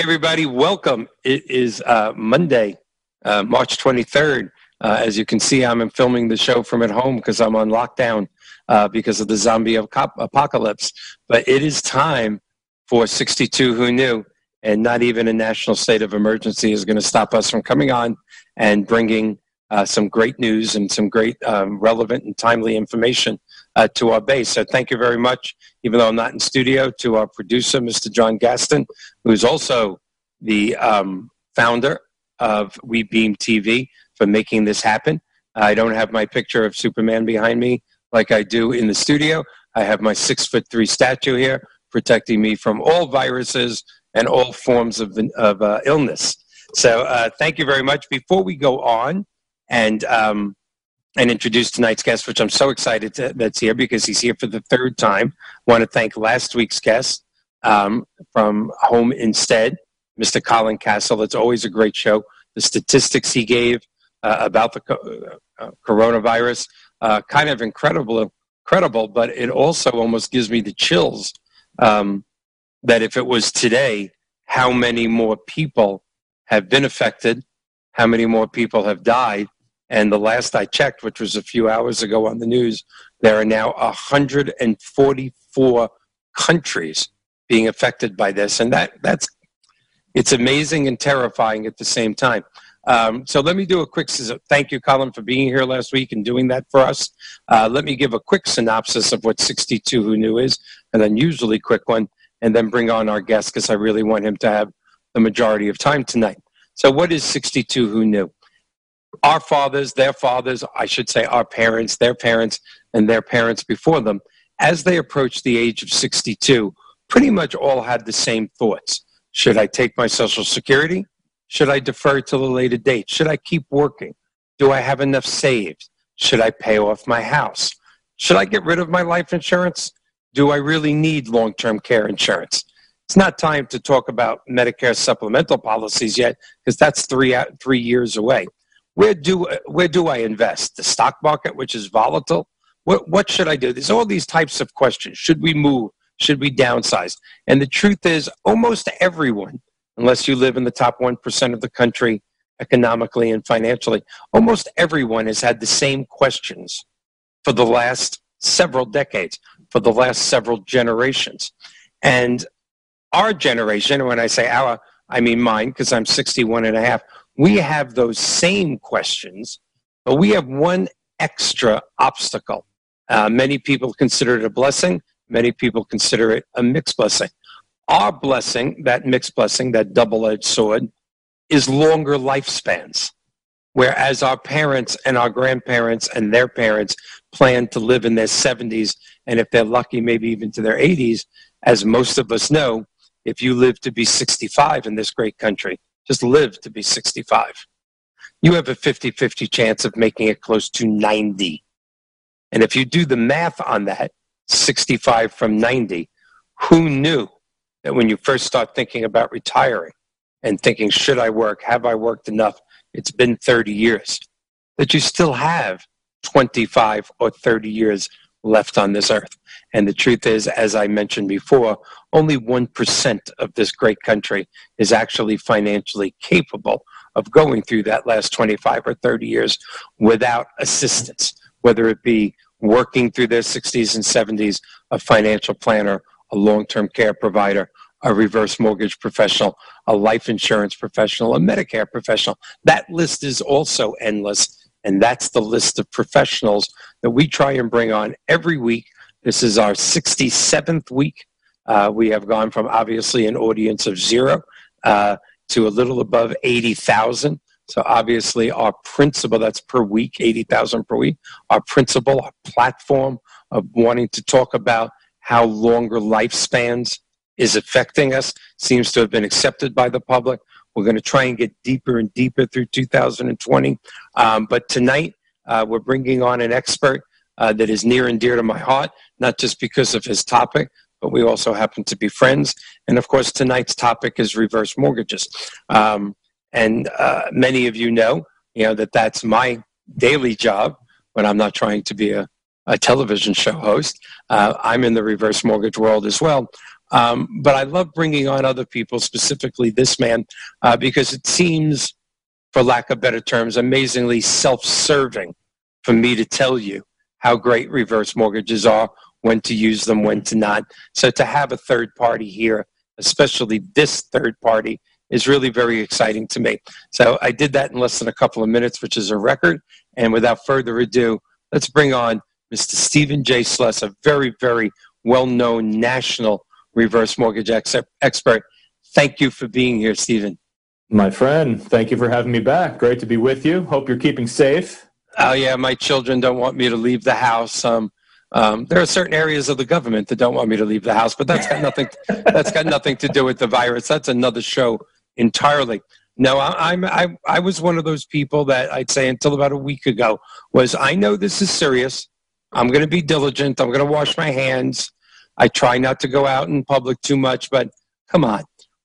Everybody, welcome. It is uh, Monday, uh, March 23rd. Uh, as you can see, I'm filming the show from at home because I'm on lockdown uh, because of the zombie apocalypse. But it is time for 62 Who Knew, and not even a national state of emergency is going to stop us from coming on and bringing uh, some great news and some great um, relevant and timely information uh, to our base. So thank you very much, even though I'm not in studio, to our producer, Mr. John Gaston, who's also the um, founder of We Beam TV for making this happen. I don't have my picture of Superman behind me like I do in the studio. I have my six foot three statue here protecting me from all viruses and all forms of, of uh, illness. So uh, thank you very much. Before we go on, and um, and introduce tonight's guest, which I'm so excited to, that's here because he's here for the third time. Want to thank last week's guest um, from Home Instead, Mr. Colin Castle. It's always a great show. The statistics he gave uh, about the co- uh, coronavirus, uh, kind of incredible, incredible, but it also almost gives me the chills um, that if it was today, how many more people have been affected, how many more people have died, and the last I checked, which was a few hours ago on the news, there are now 144 countries being affected by this, and that that's it's amazing and terrifying at the same time. Um, so let me do a quick thank you, Colin, for being here last week and doing that for us. Uh, let me give a quick synopsis of what 62 Who Knew is, an unusually quick one, and then bring on our guest because I really want him to have the majority of time tonight. So, what is 62 Who Knew? Our fathers, their fathers, I should say our parents, their parents, and their parents before them, as they approached the age of 62, pretty much all had the same thoughts. Should I take my Social Security? Should I defer till a later date? Should I keep working? Do I have enough saved? Should I pay off my house? Should I get rid of my life insurance? Do I really need long term care insurance? It's not time to talk about Medicare supplemental policies yet because that's three, three years away where do where do I invest? The stock market, which is volatile. What what should I do? There's all these types of questions. Should we move? Should we downsize? And the truth is, almost everyone, unless you live in the top one percent of the country economically and financially, almost everyone has had the same questions for the last several decades, for the last several generations. And our generation, when I say our, I mean mine, because I'm 61 and a half, we have those same questions, but we have one extra obstacle. Uh, many people consider it a blessing. Many people consider it a mixed blessing. Our blessing, that mixed blessing, that double edged sword, is longer lifespans. Whereas our parents and our grandparents and their parents plan to live in their 70s, and if they're lucky, maybe even to their 80s, as most of us know, if you live to be 65 in this great country, just live to be 65. You have a 50 50 chance of making it close to 90. And if you do the math on that, 65 from 90, who knew that when you first start thinking about retiring and thinking, should I work? Have I worked enough? It's been 30 years. That you still have 25 or 30 years left on this earth. And the truth is, as I mentioned before, only 1% of this great country is actually financially capable of going through that last 25 or 30 years without assistance, whether it be working through their 60s and 70s, a financial planner, a long term care provider, a reverse mortgage professional, a life insurance professional, a Medicare professional. That list is also endless. And that's the list of professionals that we try and bring on every week. This is our 67th week. Uh, we have gone from obviously an audience of zero uh, to a little above 80,000. So obviously our principle, that's per week, 80,000 per week, our principle, our platform of wanting to talk about how longer lifespans is affecting us seems to have been accepted by the public. We're going to try and get deeper and deeper through 2020. Um, but tonight, uh, we're bringing on an expert uh, that is near and dear to my heart, not just because of his topic, but we also happen to be friends. And of course, tonight's topic is reverse mortgages. Um, and uh, many of you know, you know that that's my daily job when I'm not trying to be a, a television show host. Uh, I'm in the reverse mortgage world as well. Um, but I love bringing on other people, specifically this man, uh, because it seems, for lack of better terms, amazingly self-serving for me to tell you how great reverse mortgages are, when to use them, when to not. So to have a third party here, especially this third party, is really very exciting to me. So I did that in less than a couple of minutes, which is a record. And without further ado, let's bring on Mr. Stephen J. Sless, a very, very well-known national reverse mortgage ex- expert. Thank you for being here, Stephen. My friend, thank you for having me back. Great to be with you. Hope you're keeping safe. Oh yeah, my children don't want me to leave the house. Um, um, there are certain areas of the government that don't want me to leave the house, but that's got nothing. that's got nothing to do with the virus. That's another show entirely. No, I, I'm I, I was one of those people that I'd say until about a week ago was I know this is serious. I'm going to be diligent. I'm going to wash my hands. I try not to go out in public too much, but come on,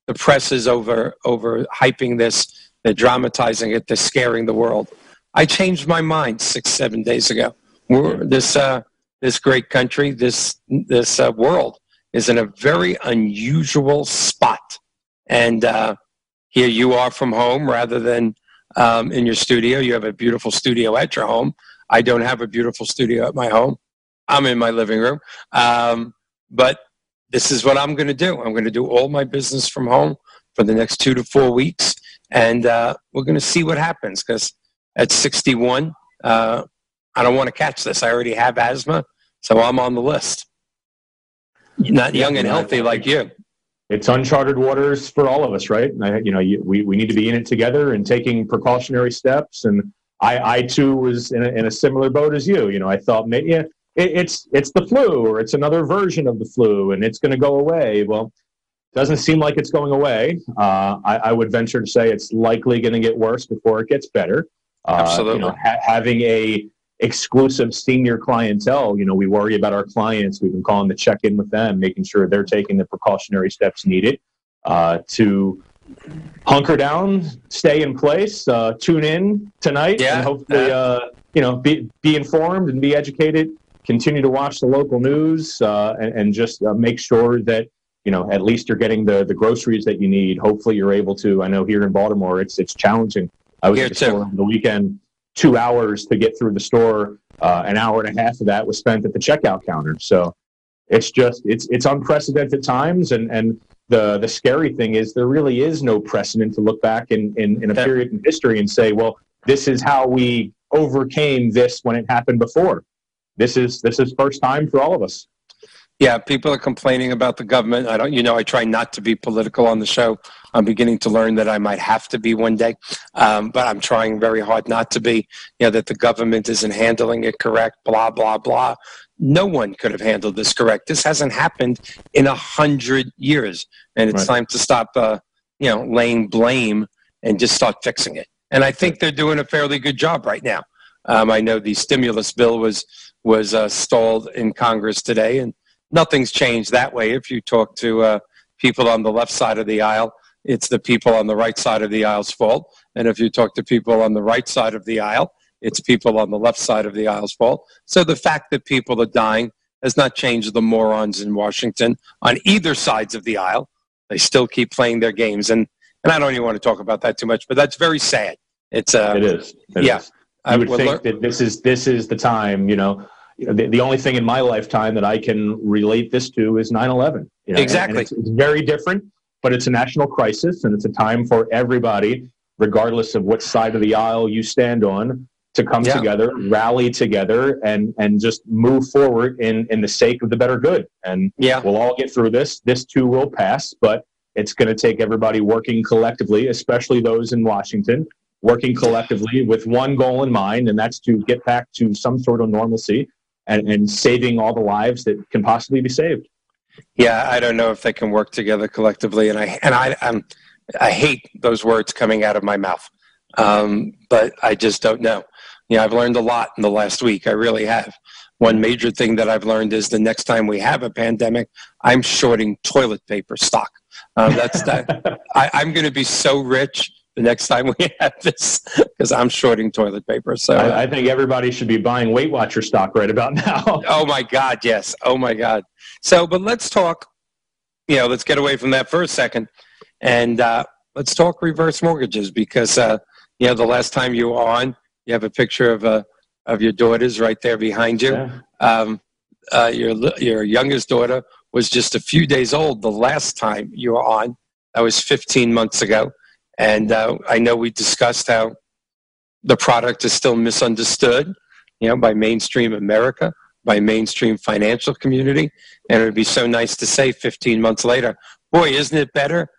the press is over over hyping this. They're dramatizing it. They're scaring the world. I changed my mind six seven days ago. We're, this uh, this great country, this this uh, world is in a very unusual spot, and uh, here you are from home rather than um, in your studio. You have a beautiful studio at your home. I don't have a beautiful studio at my home. I'm in my living room. Um, but this is what I'm going to do. I'm going to do all my business from home for the next two to four weeks. And uh, we're going to see what happens because at 61, uh, I don't want to catch this. I already have asthma, so I'm on the list. Not young and healthy like you it's uncharted waters for all of us, right? I, you know, you, we, we need to be in it together and taking precautionary steps. And I, I too was in a, in a similar boat as you. You know, I thought, maybe, yeah, it, it's it's the flu or it's another version of the flu and it's going to go away. Well, doesn't seem like it's going away. Uh, I, I, would venture to say it's likely going to get worse before it gets better. Uh, Absolutely. You know, ha- having a exclusive senior clientele. You know, we worry about our clients. We've been calling to check in with them, making sure they're taking the precautionary steps needed uh, to hunker down, stay in place, uh, tune in tonight, yeah. and hopefully, uh, you know, be, be informed and be educated. Continue to watch the local news uh, and, and, just uh, make sure that you know at least you're getting the the groceries that you need. Hopefully, you're able to. I know here in Baltimore, it's it's challenging. I was here at the the weekend two hours to get through the store. Uh, an hour and a half of that was spent at the checkout counter. So it's just it's it's unprecedented times, and and the the scary thing is there really is no precedent to look back in in, in a period in history and say, well, this is how we overcame this when it happened before. This is this is first time for all of us. Yeah, people are complaining about the government. I don't, you know, I try not to be political on the show. I'm beginning to learn that I might have to be one day, um, but I'm trying very hard not to be. You know, that the government isn't handling it correct. Blah blah blah. No one could have handled this correct. This hasn't happened in a hundred years, and it's right. time to stop. Uh, you know, laying blame and just start fixing it. And I think they're doing a fairly good job right now. Um, I know the stimulus bill was was uh, stalled in Congress today, and nothing's changed that way. If you talk to uh, people on the left side of the aisle, it's the people on the right side of the aisle's fault. And if you talk to people on the right side of the aisle, it's people on the left side of the aisle's fault. So the fact that people are dying has not changed the morons in Washington on either sides of the aisle. They still keep playing their games. And, and I don't even want to talk about that too much, but that's very sad. It's uh, it is. It yeah. Is. You would think that this is this is the time, you know, you know, the, the only thing in my lifetime that I can relate this to is 9 11. You know? Exactly. It's, it's, very different, but it's a national crisis and it's a time for everybody, regardless of what side of the aisle you stand on, to come yeah. together, rally together, and, and just move forward in, in the sake of the better good. And yeah. we'll all get through this. This too will pass, but it's going to take everybody working collectively, especially those in Washington, working collectively with one goal in mind, and that's to get back to some sort of normalcy and, and saving all the lives that can possibly be saved. Yeah, I don't know if they can work together collectively, and I and I I hate those words coming out of my mouth, um, but I just don't know. You know, I've learned a lot in the last week. I really have. One major thing that I've learned is the next time we have a pandemic, I'm shorting toilet paper stock. Um, that's that. I, I'm going to be so rich the next time we have this because I'm shorting toilet paper. So I, I, think everybody should be buying Weight Watcher stock right about now. oh my God, yes. Oh my God. So, but let's talk you know, let's get away from that for a second, and uh, let's talk reverse mortgages because uh, you know the last time you were on, you have a picture of uh, of your daughters right there behind you. Yeah. Um, uh, your your youngest daughter was just a few days old the last time you were on. That was 15 months ago, and uh, I know we discussed how the product is still misunderstood, you know, by mainstream America, by mainstream financial community, and it would be so nice to say 15 months later, boy, isn't it better?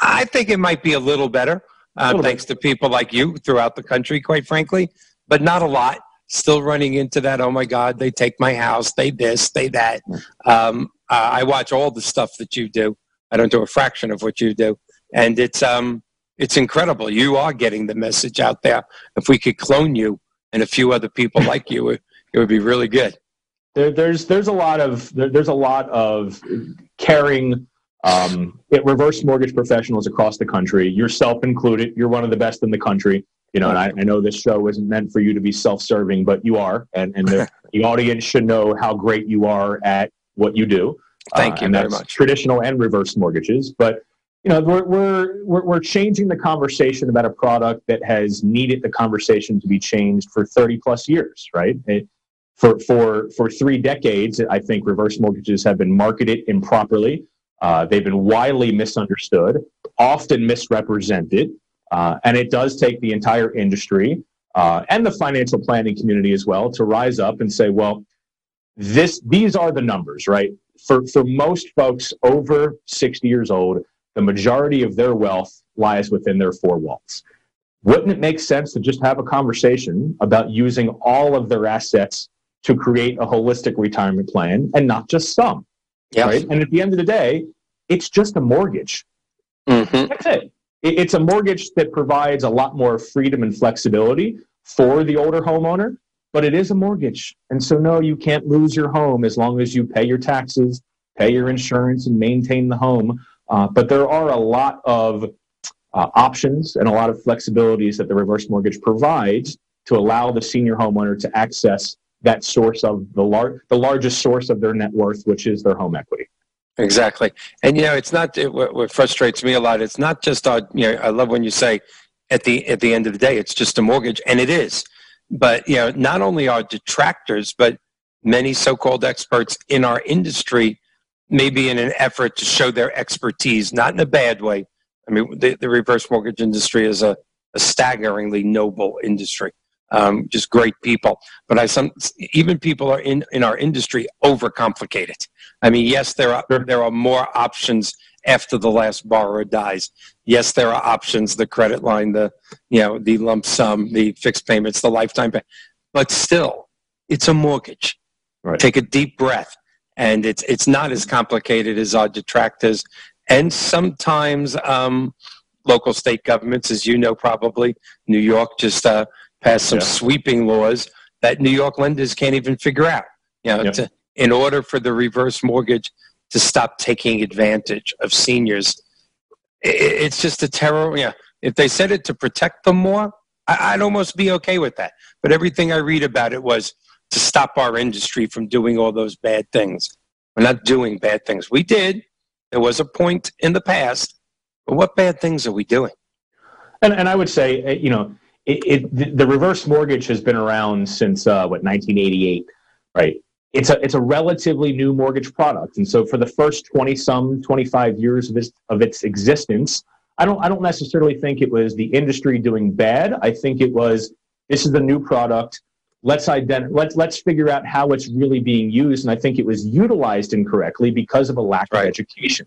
I think it might be a little better, uh, little thanks bit. to people like you throughout the country, quite frankly, but not a lot. Still running into that. Oh my God, they take my house. They this, they that. Um, uh, I watch all the stuff that you do. I don't do a fraction of what you do, and it's um, it's incredible. You are getting the message out there. If we could clone you and a few other people like you, it, it would be really good. There, there's there's a lot of there, there's a lot of caring um, reverse mortgage professionals across the country, yourself included. You're one of the best in the country. You know, and I, I know this show isn't meant for you to be self-serving, but you are, and and the, the audience should know how great you are at what you do. Thank uh, you very much. Traditional and reverse mortgages, but you know we're, we're we're we're changing the conversation about a product that has needed the conversation to be changed for 30 plus years, right? It, for for for three decades, I think reverse mortgages have been marketed improperly. Uh, they've been widely misunderstood, often misrepresented, uh, and it does take the entire industry uh, and the financial planning community as well to rise up and say, well, this these are the numbers, right? For for most folks over 60 years old, the majority of their wealth lies within their four walls. Wouldn't it make sense to just have a conversation about using all of their assets to create a holistic retirement plan and not just some? Yes. Right? And at the end of the day, it's just a mortgage. Mm-hmm. That's it. It's a mortgage that provides a lot more freedom and flexibility for the older homeowner, but it is a mortgage. And so, no, you can't lose your home as long as you pay your taxes, pay your insurance, and maintain the home. Uh, but there are a lot of uh, options and a lot of flexibilities that the reverse mortgage provides to allow the senior homeowner to access that source of the, lar- the largest source of their net worth, which is their home equity. Exactly. And, you know, it's not, it, what, what frustrates me a lot, it's not just, our, you know, I love when you say at the, at the end of the day, it's just a mortgage, and it is. But, you know, not only are detractors, but many so-called experts in our industry, maybe in an effort to show their expertise, not in a bad way. I mean, the, the reverse mortgage industry is a, a staggeringly noble industry um, just great people. But I some even people are in in our industry overcomplicate it. I mean, yes, there are there are more options after the last borrower dies. Yes, there are options: the credit line, the you know, the lump sum, the fixed payments, the lifetime pay. But still, it's a mortgage. Right. Take a deep breath, and it's it's not as complicated as our detractors. And sometimes um, local state governments, as you know, probably New York just uh, passed some yeah. sweeping laws that New York lenders can't even figure out. You know, to, in order for the reverse mortgage to stop taking advantage of seniors, it, it's just a terror. Yeah, if they said it to protect them more, I, I'd almost be okay with that. But everything I read about it was to stop our industry from doing all those bad things. We're not doing bad things. We did. There was a point in the past, but what bad things are we doing? And, and I would say, eh, you know, it, it, the reverse mortgage has been around since uh, what 1988, right? It's a it's a relatively new mortgage product, and so for the first 20 some 25 years of its of its existence, I don't I don't necessarily think it was the industry doing bad. I think it was this is the new product. Let's identify let's let's figure out how it's really being used, and I think it was utilized incorrectly because of a lack right. of education.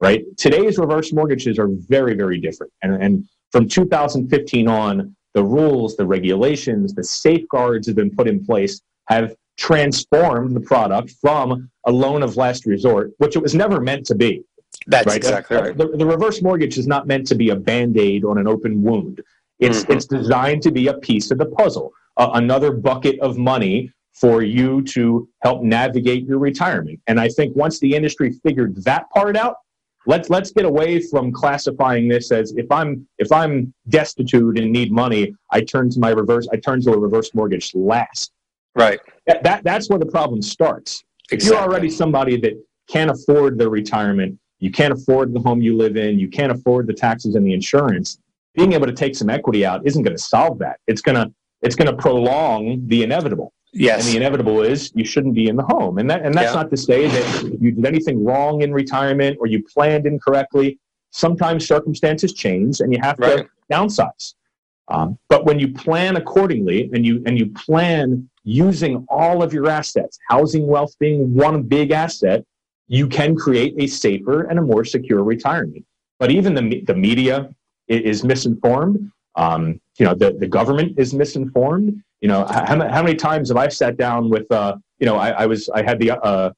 Right? Today's reverse mortgages are very very different, and and from 2015 on, the rules, the regulations, the safeguards have been put in place have transformed the product from a loan of last resort, which it was never meant to be. That's right? exactly right. The, the, reverse mortgage is not meant to be a band aid on an open wound. It's, mm-hmm. it's designed to be a piece of the puzzle, uh, another bucket of money for you to help navigate your retirement. And I think once the industry figured that part out, let's let's get away from classifying this as if I'm if I'm destitute and need money, I turn to my reverse I turn to a reverse mortgage last. Right. That, that that's where the problem starts. Exactly. If you're already somebody that can't afford their retirement, you can't afford the home you live in, you can't afford the taxes and the insurance, being able to take some equity out isn't going to solve that. It's going to it's going to prolong the inevitable. Yes. And the inevitable is you shouldn't be in the home. And that and that's yeah. not to say that you did anything wrong in retirement or you planned incorrectly. Sometimes circumstances change and you have right. to downsize. Um, but when you plan accordingly and you and you plan using all of your assets, housing wealth being one big asset, you can create a safer and a more secure retirement. But even the the media is misinformed. Um, you know, the, the government is misinformed. You know, how, how many times have I sat down with, uh, you know, I, I was, I had the uh,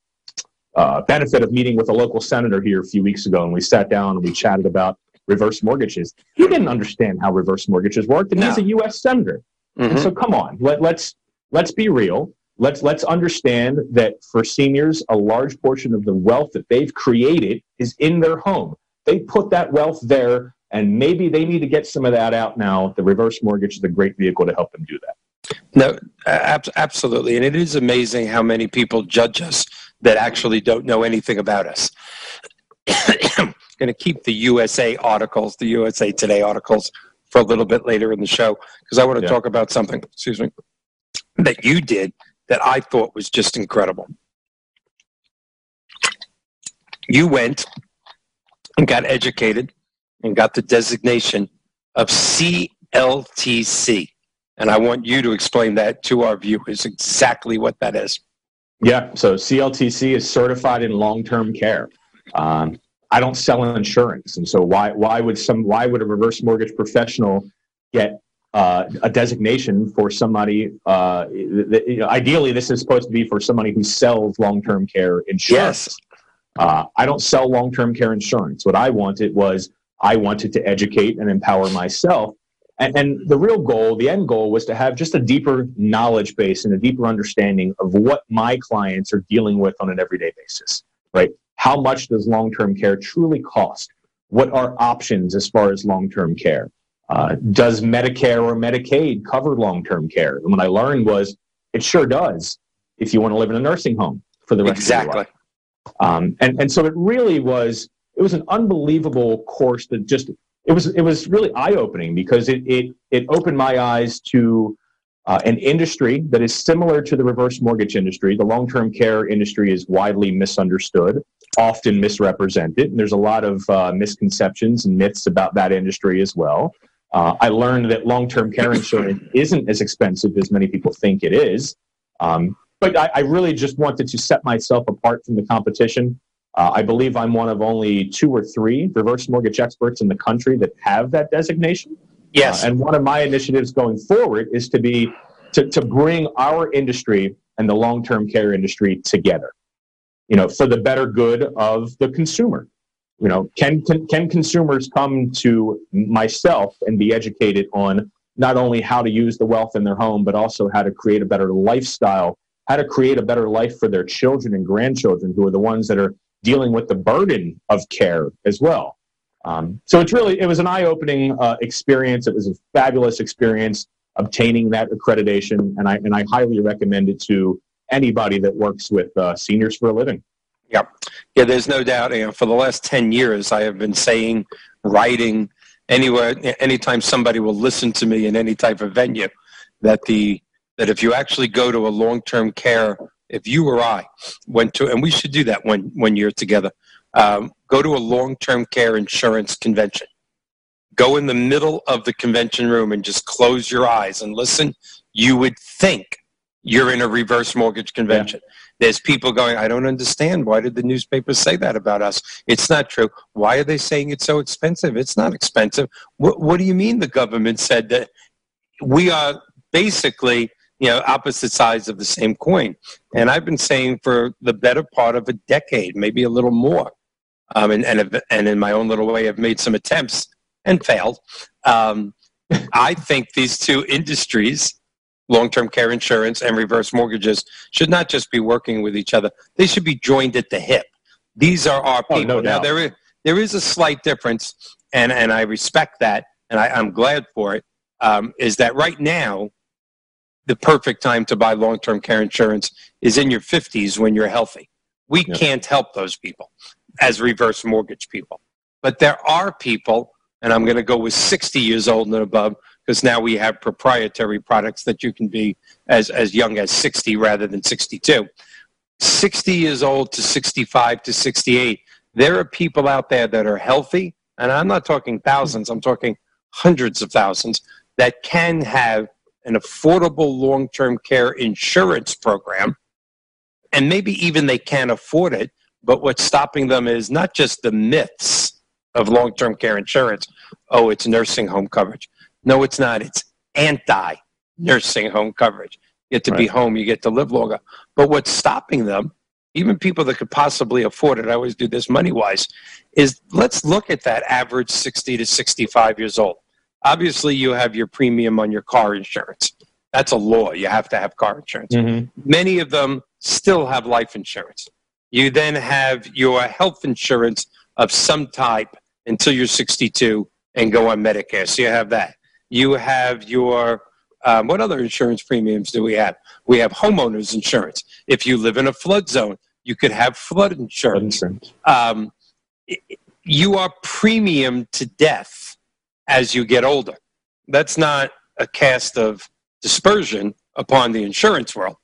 uh, benefit of meeting with a local senator here a few weeks ago, and we sat down and we chatted about reverse mortgages. He didn't understand how reverse mortgages worked, and no. he's a U.S. senator. Mm-hmm. so, come on, let, let's let's be real. Let's let's understand that for seniors, a large portion of the wealth that they've created is in their home. They put that wealth there and maybe they need to get some of that out now. The reverse mortgage is a great vehicle to help them do that. No, ab- absolutely. And it is amazing how many people judge us that actually don't know anything about us. I'm going to keep the USA articles, the USA Today articles, for a little bit later in the show because I want to yeah. talk about something, excuse me, that you did that I thought was just incredible. You went and got educated and got the designation of CLTC. And I want you to explain that to our viewers exactly what that is. Yeah, so CLTC is certified in long-term care. Um, I don't sell insurance, and so why why would some why would a reverse mortgage professional get uh, a designation for somebody? Uh, you know, ideally, this is supposed to be for somebody who sells long-term care insurance. Yes. Uh, I don't sell long-term care insurance. What I wanted was I wanted to educate and empower myself. And, and, the real goal, the end goal, was to have just a deeper knowledge base and a deeper understanding of what my clients are dealing with on an everyday basis, right? How much does long term care truly cost? What are options as far as long term care? Uh, does Medicare or Medicaid cover long term care? And what I learned was it sure does if you want to live in a nursing home for the rest exactly. of your life. Um, and, and so it really was it was an unbelievable course that just it was it was really eye opening because it it it opened my eyes to uh, an industry that is similar to the reverse mortgage industry. The long term care industry is widely misunderstood, often misrepresented, and there's a lot of uh, misconceptions and myths about that industry as well. Uh, I learned that long term care insurance isn't as expensive as many people think it is. Um, but I, I really just wanted to set myself apart from the competition uh, I believe I'm one of only two or three reverse mortgage experts in the country that have that designation. Yes. Uh, and one of my initiatives going forward is to be to, to bring our industry and the long-term care industry together. You know, for the better good of the consumer. You know, can can, can consumers come to myself and be educated on not only how to use the wealth in their home, but also how to create a better lifestyle, how to create a better life for their children and grandchildren, who are the ones that are dealing with the burden of care as well. Um, so it's really it was an eye-opening uh, experience. It was a fabulous experience obtaining that accreditation, and I and I highly recommend it to anybody that works with uh, seniors for a living. Yeah, yeah. There's no doubt. Know, for the last ten years, I have been saying, writing, anywhere, anytime somebody will listen to me in any type of venue, that the that if you actually go to a long-term care if you or I went to, and we should do that when when you're together, um, go to a long-term care insurance convention. Go in the middle of the convention room and just close your eyes and listen. You would think you're in a reverse mortgage convention. Yeah. There's people going, I don't understand. Why did the newspapers say that about us? It's not true. Why are they saying it's so expensive? It's not expensive. What, what do you mean the government said that we are basically you know opposite sides of the same coin. And i've been saying for the better part of a decade maybe a little more um, and, and, and in my own little way i've made some attempts and failed. Um, i think these two industries long-term care insurance and reverse mortgages should not just be working with each other. They should be joined at the hip. These are our people oh, no now there is, there is a slight difference and, and i respect that and I, i'm glad for it. Um, is that right now the perfect time to buy long-term care insurance is in your 50s when you're healthy. We can't help those people. as reverse mortgage people. But there are people, and I'm going to go with 60 years old and above, because now we have proprietary products that you can be as, as young as 60 rather than 62. 60 years old to 65 to 68, there are people out there that are healthy, and I'm not talking thousands, I'm talking hundreds of thousands, that can have an affordable long term care insurance program. And maybe even they can't afford it, but what's stopping them is not just the myths of long term care insurance. Oh, it's nursing home coverage. No, it's not. It's anti nursing home coverage. You get to right. be home, you get to live longer. But what's stopping them, even people that could possibly afford it, I always do this money wise, is let's look at that average 60 to 65 years old. Obviously, you have your premium on your car insurance. That's a law. You have to have car insurance. Mm-hmm. Many of them still have life insurance. You then have your health insurance of some type until you're 62 and go on Medicare. So you have that. You have your, um, what other insurance premiums do we have? We have homeowners insurance. If you live in a flood zone, you could have flood insurance. Um, you are premium to death as you get older. That's not a cast of dispersion upon the insurance world.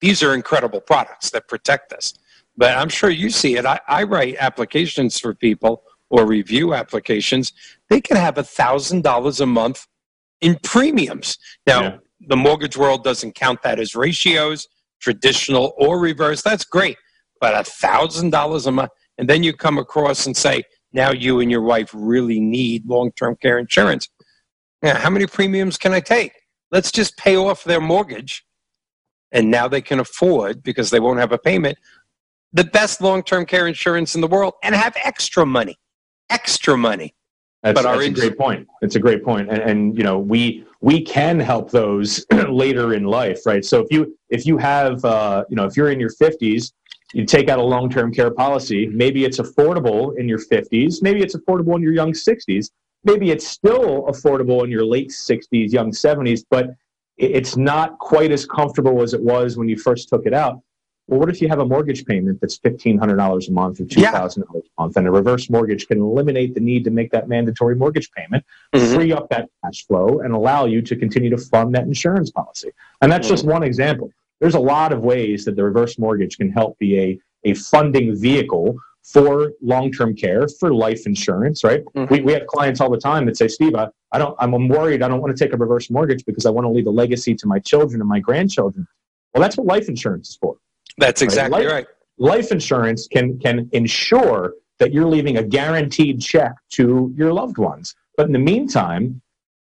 These are incredible products that protect us. But I'm sure you see it. I, I write applications for people or review applications. They can have $1,000 a month in premiums. Now, yeah. the mortgage world doesn't count that as ratios, traditional or reverse. That's great. But $1,000 a month. And then you come across and say, now you and your wife really need long term care insurance. Now, how many premiums can I take? Let's just pay off their mortgage. And now they can afford, because they won't have a payment, the best long term care insurance in the world and have extra money. Extra money. That's, that's a great point. It's a great point. And, and you know, we we can help those later in life, right? So if you if you have uh, you know if you're in your 50s you take out a long-term care policy maybe it's affordable in your 50s maybe it's affordable in your young 60s maybe it's still affordable in your late 60s young 70s but it's not quite as comfortable as it was when you first took it out well what if you have a mortgage payment that's $1500 a month or $2000 yeah. a month and a reverse mortgage can eliminate the need to make that mandatory mortgage payment mm-hmm. free up that cash flow and allow you to continue to fund that insurance policy and that's mm-hmm. just one example there's a lot of ways that the reverse mortgage can help be a, a funding vehicle for long-term care, for life insurance, right? Mm-hmm. We, we have clients all the time that say, Steve, I, I don't, I'm, I'm worried. I don't want to take a reverse mortgage because I want to leave a legacy to my children and my grandchildren. Well, that's what life insurance is for. That's exactly right. Life, right. Life insurance can, can ensure that you're leaving a guaranteed check to your loved ones. But in the meantime,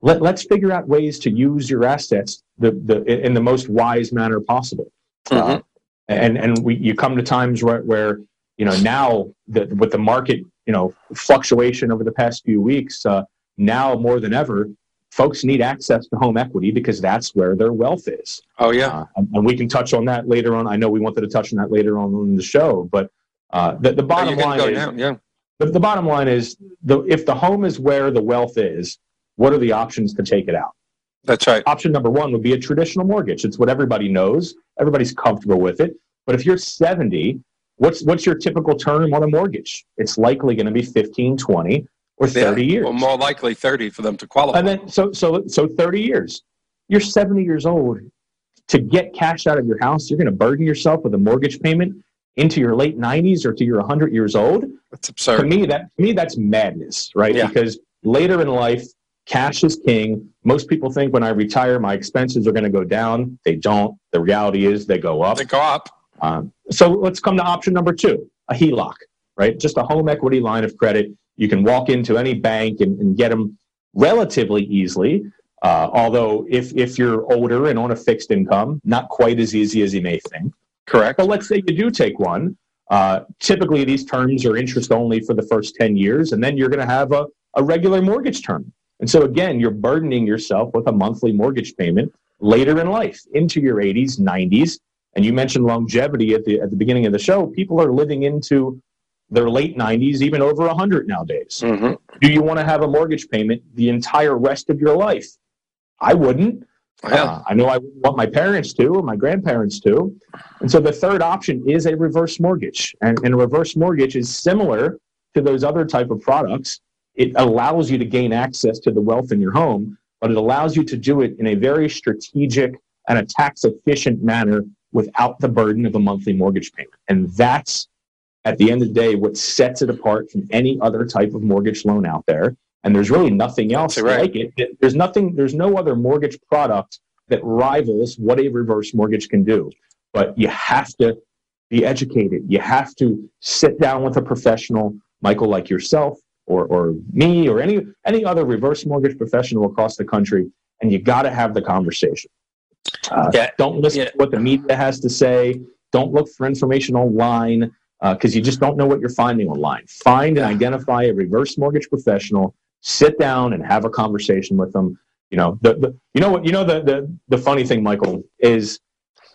let, let's figure out ways to use your assets the, the, in the most wise manner possible. Mm-hmm. Uh, and and we, you come to times where, where you know now the, with the market you know fluctuation over the past few weeks, uh, now more than ever, folks need access to home equity because that's where their wealth is. Oh yeah, uh, and, and, we can touch on that later on. I know we wanted to touch on that later on in the show, but uh, the, the bottom line is now, yeah. the, the bottom line is the if the home is where the wealth is, what are the options to take it out? That's right. Option number one would be a traditional mortgage. It's what everybody knows. Everybody's comfortable with it. But if you're 70, what's what's your typical term on a mortgage? It's likely going to be 15, 20, or 30 yeah, years. Well, more likely 30 for them to qualify. And then so so so 30 years. You're 70 years old. To get cash out of your house, you're going to burden yourself with a mortgage payment into your late 90s or to your 100 years old. That's absurd. To me, that to me that's madness, right? Yeah. Because later in life, Cash is king. Most people think when I retire, my expenses are going to go down. They don't. The reality is they go up. They go up. Um, so let's come to option number two a HELOC, right? Just a home equity line of credit. You can walk into any bank and, and get them relatively easily. Uh, although, if, if you're older and on a fixed income, not quite as easy as you may think. Correct. But let's say you do take one. Uh, typically, these terms are interest only for the first 10 years, and then you're going to have a, a regular mortgage term. And so again, you're burdening yourself with a monthly mortgage payment later in life into your 80s, 90s. And you mentioned longevity at the at the beginning of the show. People are living into their late 90s, even over 100 nowadays. Mm-hmm. Do you want to have a mortgage payment the entire rest of your life? I wouldn't. Yeah. Uh, I know I wouldn't want my parents to or my grandparents to. And so the third option is a reverse mortgage. And, and a reverse mortgage is similar to those other type of products. It allows you to gain access to the wealth in your home, but it allows you to do it in a very strategic and a tax efficient manner without the burden of a monthly mortgage payment. And that's at the end of the day what sets it apart from any other type of mortgage loan out there and there's really nothing else right. like it. There's nothing. There's no other mortgage product that rivals what a reverse mortgage can do. But you have to be educated. You have to sit down with a professional, Michael, like yourself, or or me, or any any other reverse mortgage professional across the country, and you got to have the conversation. Uh, yeah. Don't listen yeah. to what the media has to say. Don't look for information online because uh, you just don't know what you're finding online. Find and identify a reverse mortgage professional sit down and have a conversation with them. You know, the, the you know what you know the, the the funny thing, Michael, is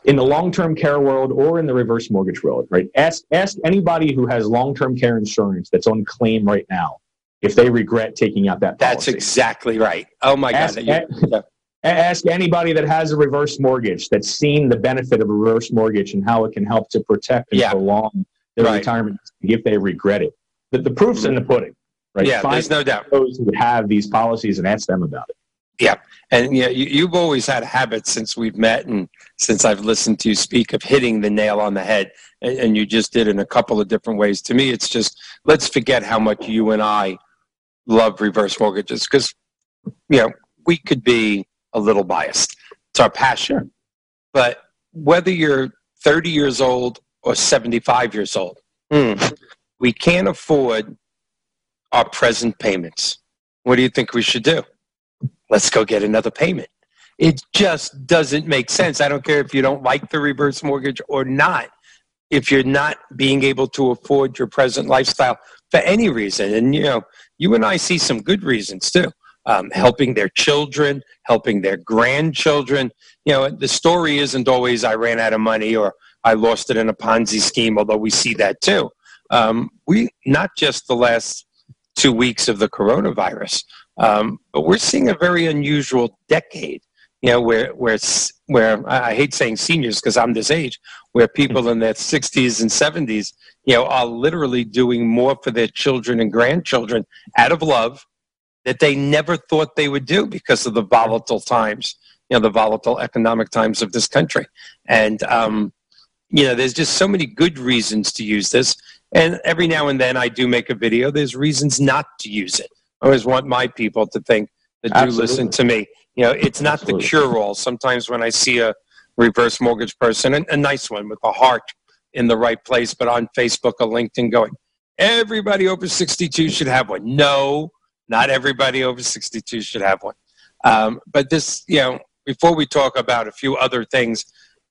in the long-term care world or in the reverse mortgage world, right? Ask ask anybody who has long-term care insurance that's on claim right now if they regret taking out that policy. That's exactly right. Oh my ask, god. Yeah. Ask anybody that has a reverse mortgage that's seen the benefit of a reverse mortgage and how it can help to protect and yeah. prolong their right. retirement if they regret it. The, the proof's in the pudding. Right? Yeah, Find there's no doubt. Those who have these policies and ask them about it. Yeah, and yeah, you, have always had a habit since we've met and since I've listened to you speak of hitting the nail on the head, and, and you just did in a couple of different ways. To me, it's just let's forget how much you and I love reverse mortgages because you know we could be a little biased. It's our passion, but whether you're 30 years old or 75 years old, mm, we can't afford our present payments. What do you think we should do? Let's go get another payment. It just doesn't make sense. I don't care if you don't like the reverse mortgage or not. If you're not being able to afford your present lifestyle for any reason, and you know, you and I see some good reasons too. Um, helping their children, helping their grandchildren. You know, the story isn't always I ran out of money or I lost it in a Ponzi scheme, although we see that too. Um, we not just the last two weeks of the coronavirus. Um, but we're seeing a very unusual decade, you know, where, where, where I hate saying seniors because I'm this age, where people in their 60s and 70s, you know, are literally doing more for their children and grandchildren out of love that they never thought they would do because of the volatile times, you know, the volatile economic times of this country. And, um, you know, there's just so many good reasons to use this. And every now and then I do make a video. There's reasons not to use it. I always want my people to think that do listen to me. You know, it's not Absolutely. the cure all. Sometimes when I see a reverse mortgage person, a, a nice one with a heart in the right place, but on Facebook or LinkedIn going, everybody over 62 should have one. No, not everybody over 62 should have one. Um, but this, you know, before we talk about a few other things,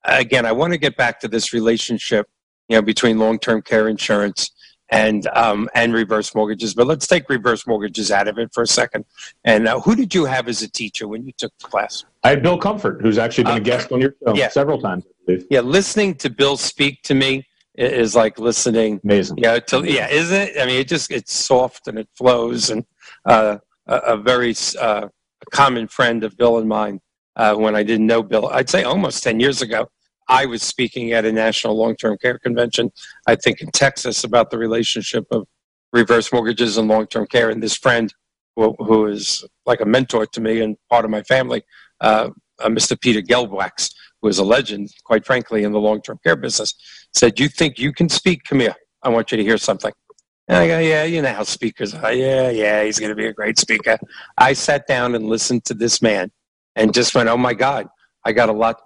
again, I want to get back to this relationship you know, between long-term care insurance and um, and reverse mortgages. But let's take reverse mortgages out of it for a second. And uh, who did you have as a teacher when you took the class? I had Bill Comfort, who's actually been uh, a guest on your show yeah. several times. Yeah, listening to Bill speak to me is like listening. Amazing. Yeah, you know, to, yeah, isn't it? I mean, it just it's soft and it flows, and uh, a, a, very uh, common friend of Bill and mine. Uh, when I didn't know Bill, I'd say almost ten years ago I was speaking at a national long term care convention, I think in Texas, about the relationship of reverse mortgages and long term care. And this friend, who, who is like a mentor to me and part of my family, uh, uh, Mr. Peter Gelbwax, who is a legend, quite frankly, in the long term care business, said, You think you can speak? Come here. I want you to hear something. And I go, Yeah, you know how speakers are. Yeah, yeah, he's going to be a great speaker. I sat down and listened to this man and just went, Oh my God I got a lot,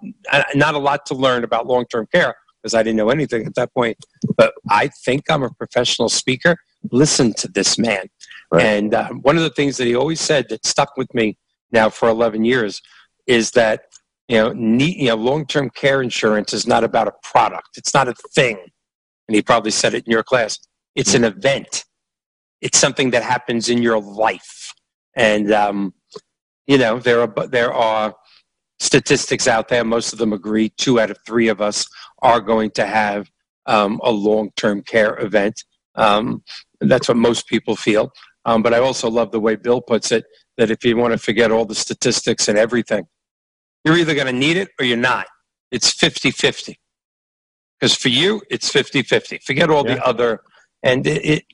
not a lot to learn about long term care because I didn't know anything at that point. But I think I'm a professional speaker. Listen to this man. Right. And uh, one of the things that he always said that stuck with me now for 11 years is that you know, you know, long-term care insurance is not about a product. It's not a thing. And he probably said it in your class. It's an event. It's something that happens in your life. And um, you know, there are there are statistics out there. Most of them agree two out of three of us are going to have um, a long term care event. Um, that's what most people feel. Um, but I also love the way Bill puts it that if you want to forget all the statistics and everything, You're either going to need it or you're not. It's 50 50. Because for you, it's 50 50. Forget all yeah. the other. And it, it,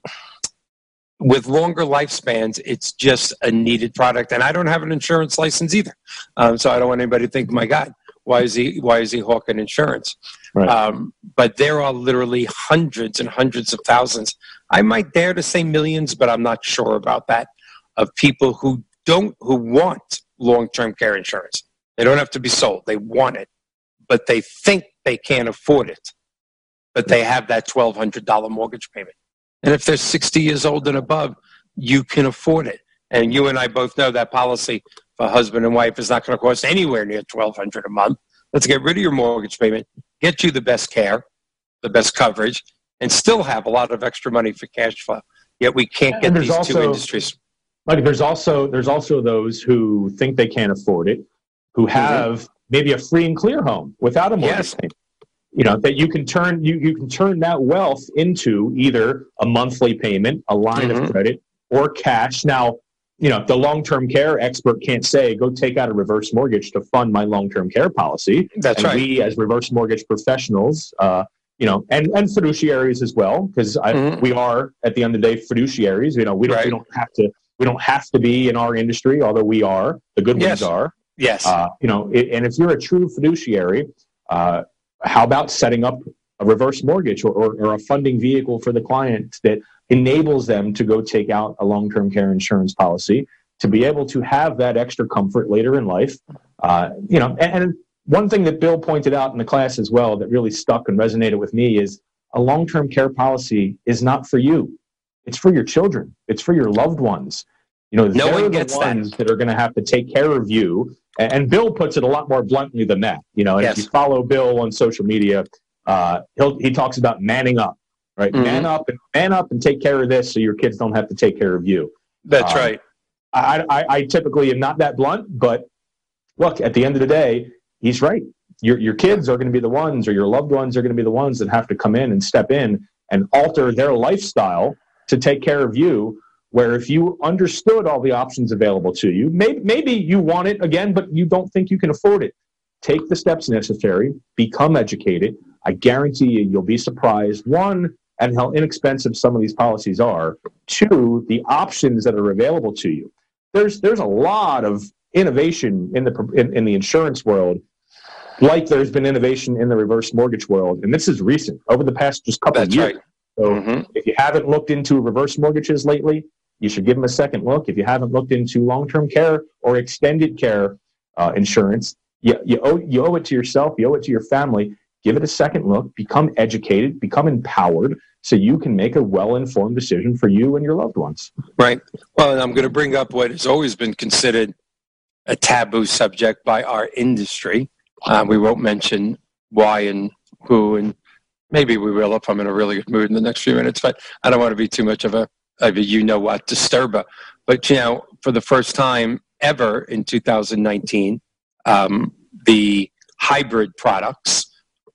with longer lifespans, it's just a needed product. And I don't have an insurance license either. Um, so I don't want anybody to think, my God, why is he, why is he hawking insurance? Right. Um, but there are literally hundreds and hundreds of thousands. I might dare to say millions, but I'm not sure about that. Of people who don't, who want long-term care insurance. They don't have to be sold. They want it, but they think they can't afford it. But they have that $1,200 mortgage payment. And if they're 60 years old and above, you can afford it. And you and I both know that policy for husband and wife is not going to cost anywhere near 1200 a month. Let's get rid of your mortgage payment, get you the best care, the best coverage, and still have a lot of extra money for cash flow. Yet we can't get these also, two industries. Like there's also there's also those who think they can't afford it, who mm-hmm. have mm-hmm. maybe a free and clear home without a mortgage yes. payment you know that you can turn you, you can turn that wealth into either a monthly payment a line mm-hmm. of credit or cash now you know the long-term care expert can't say go take out a reverse mortgage to fund my long-term care policy that's and right we as reverse mortgage professionals uh, you know and and fiduciaries as well because mm-hmm. we are at the end of the day fiduciaries you know we don't right. we don't have to we don't have to be in our industry although we are the good yes. ones are yes uh, you know it, and if you're a true fiduciary uh, how about setting up a reverse mortgage or, or, or, a funding vehicle for the client that enables them to go take out a long-term care insurance policy to be able to have that extra comfort later in life? Uh, you know and, and one thing that bill pointed out in the class as well that really stuck and resonated with me is a long-term care policy is not for you. It's for your children. It's for your loved ones you know no they're one the ones that. that are going to have to take care of you and Bill puts it a lot more bluntly than that. You know, yes. if you follow Bill on social media, uh, he'll, he talks about manning up, right? Mm-hmm. Man up and man up and take care of this so your kids don't have to take care of you. That's uh, right. I, I, I typically am not that blunt, but look, at the end of the day, he's right. Your, your kids are going to be the ones, or your loved ones are going to be the ones that have to come in and step in and alter their lifestyle to take care of you where if you understood all the options available to you, maybe, maybe you want it again, but you don't think you can afford it. Take the steps necessary, become educated. I guarantee you, you'll be surprised. One, and how inexpensive some of these policies are. Two, the options that are available to you. There's there's a lot of innovation in the in, in the insurance world, like there's been innovation in the reverse mortgage world, and this is recent over the past just couple That's of years. Right. So mm-hmm. if you haven't looked into reverse mortgages lately, you should give them a second look. If you haven't looked into long-term care or extended care uh, insurance, you, you, owe, you owe it to yourself, you owe it to your family. Give it a second look, become educated, become empowered so you can make a well-informed decision for you and your loved ones. Right. Well, I'm going to bring up what has always been considered a taboo subject by our industry. Uh, we won't mention why and who, and maybe we will if I'm in a really good mood in the next few minutes, but I don't want to be too much of a of a you know what disturber. But you know, for the first time ever in 2019, um, the hybrid products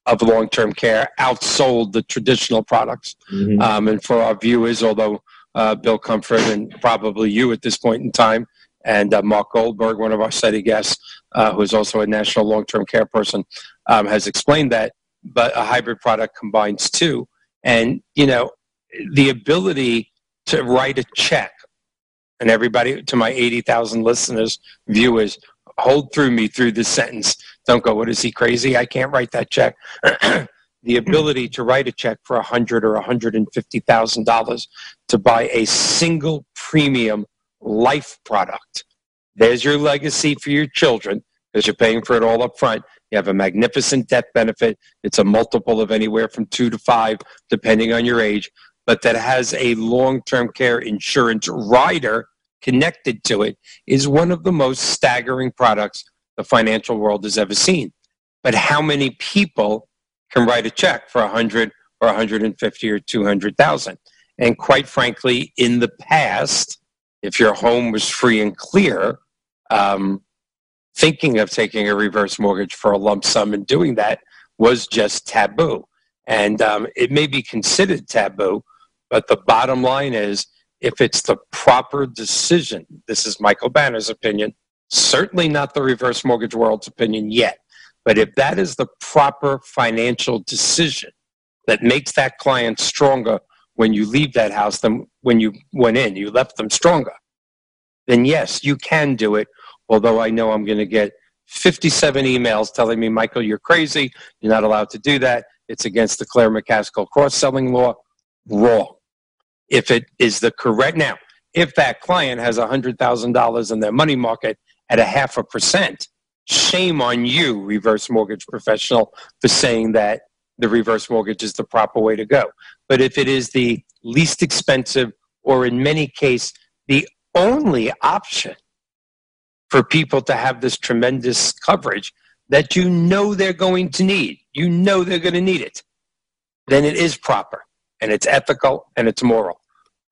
of long-term care outsold the traditional products. Mm-hmm. Um, and for our viewers, although uh, Bill Comfort and probably you at this point in time, and uh, Mark Goldberg, one of our study guests, uh, who is also a national long-term care person, um, has explained that. But a hybrid product combines two, and you know, the ability to write a check. And everybody, to my 80,000 listeners, viewers, hold through me through this sentence. Don't go, what is he crazy? I can't write that check. the ability to write a check for a hundred or a $150,000 to buy a single premium life product. There's your legacy for your children because you're paying for it all up front. You have a magnificent death benefit. It's a multiple of anywhere from two to five, depending on your age but that has a long term care insurance rider connected to it is one of the most staggering products the financial world has ever seen. But how many people can write a check for 100 or 150 or 200,000? And quite frankly, in the past, if your home was free and clear, um, thinking of taking a reverse mortgage for a lump sum and doing that was just taboo. And um, it may be considered taboo, but the bottom line is if it's the proper decision, this is Michael Banner's opinion, certainly not the reverse mortgage world's opinion yet. But if that is the proper financial decision that makes that client stronger when you leave that house than when you went in, you left them stronger, then yes, you can do it. Although I know I'm going to get 57 emails telling me, Michael, you're crazy. You're not allowed to do that. It's against the Claire McCaskill cross selling law. Wrong. If it is the correct, now, if that client has $100,000 in their money market at a half a percent, shame on you, reverse mortgage professional, for saying that the reverse mortgage is the proper way to go. But if it is the least expensive, or in many cases, the only option for people to have this tremendous coverage that you know they're going to need, you know they're going to need it, then it is proper and it's ethical and it's moral.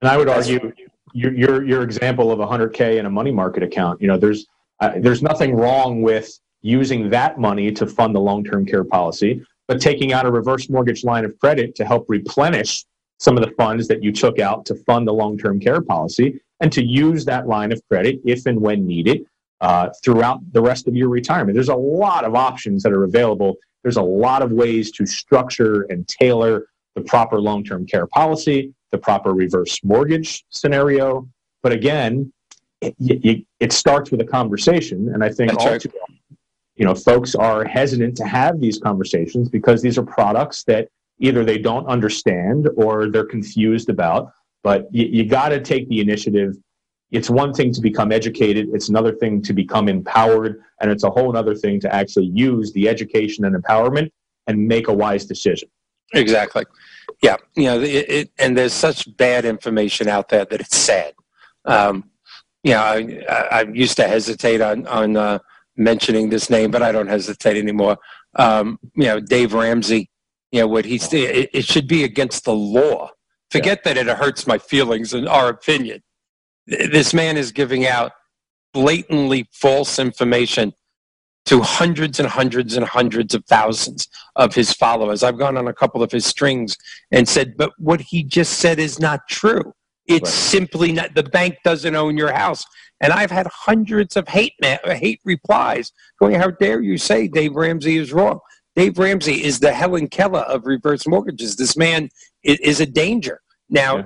And I would argue your, your, your example of 100K in a money market account, you know, there's, uh, there's nothing wrong with using that money to fund the long-term care policy, but taking out a reverse mortgage line of credit to help replenish some of the funds that you took out to fund the long-term care policy and to use that line of credit if and when needed uh, throughout the rest of your retirement. There's a lot of options that are available. There's a lot of ways to structure and tailor the proper long-term care policy, the proper reverse mortgage scenario. But again, it, it starts with a conversation, and I think That's all right. too often, you know, folks are hesitant to have these conversations because these are products that either they don't understand or they're confused about. But you, you got to take the initiative. It's one thing to become educated; it's another thing to become empowered, and it's a whole other thing to actually use the education and empowerment and make a wise decision. Exactly. Yeah. You know, it, it, and there's such bad information out there that it's sad. Um, you know, I, I, used to hesitate on on uh, mentioning this name, but I don't hesitate anymore. Um, you know, Dave Ramsey. You know what he's. It, it should be against the law. Forget yeah. that it hurts my feelings and our opinion. This man is giving out blatantly false information to hundreds and hundreds and hundreds of thousands of his followers. I've gone on a couple of his strings and said, but what he just said is not true. It's right. simply not, the bank doesn't own your house. And I've had hundreds of hate, ma- hate replies going, how dare you say Dave Ramsey is wrong? Dave Ramsey is the Helen Keller of reverse mortgages. This man is a danger. Now, yeah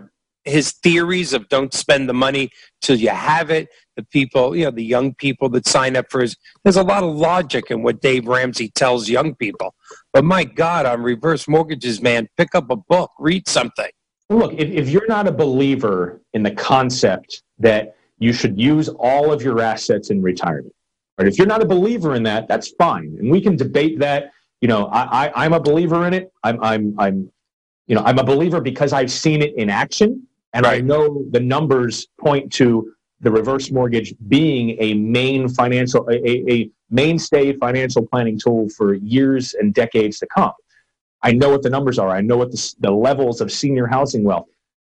his theories of don't spend the money till you have it. The people, you know, the young people that sign up for his. There's a lot of logic in what Dave Ramsey tells young people. But my God, on reverse mortgages, man, pick up a book, read something. Look, if, if you're not a believer in the concept that you should use all of your assets in retirement, right? If you're not a believer in that, that's fine, and we can debate that. You know, I, I, I'm a believer in it. I'm, I'm, I'm, you know, I'm a believer because I've seen it in action and right. I know the numbers point to the reverse mortgage being a main financial, a, a mainstay financial planning tool for years and decades to come. I know what the numbers are. I know what the, the levels of senior housing wealth.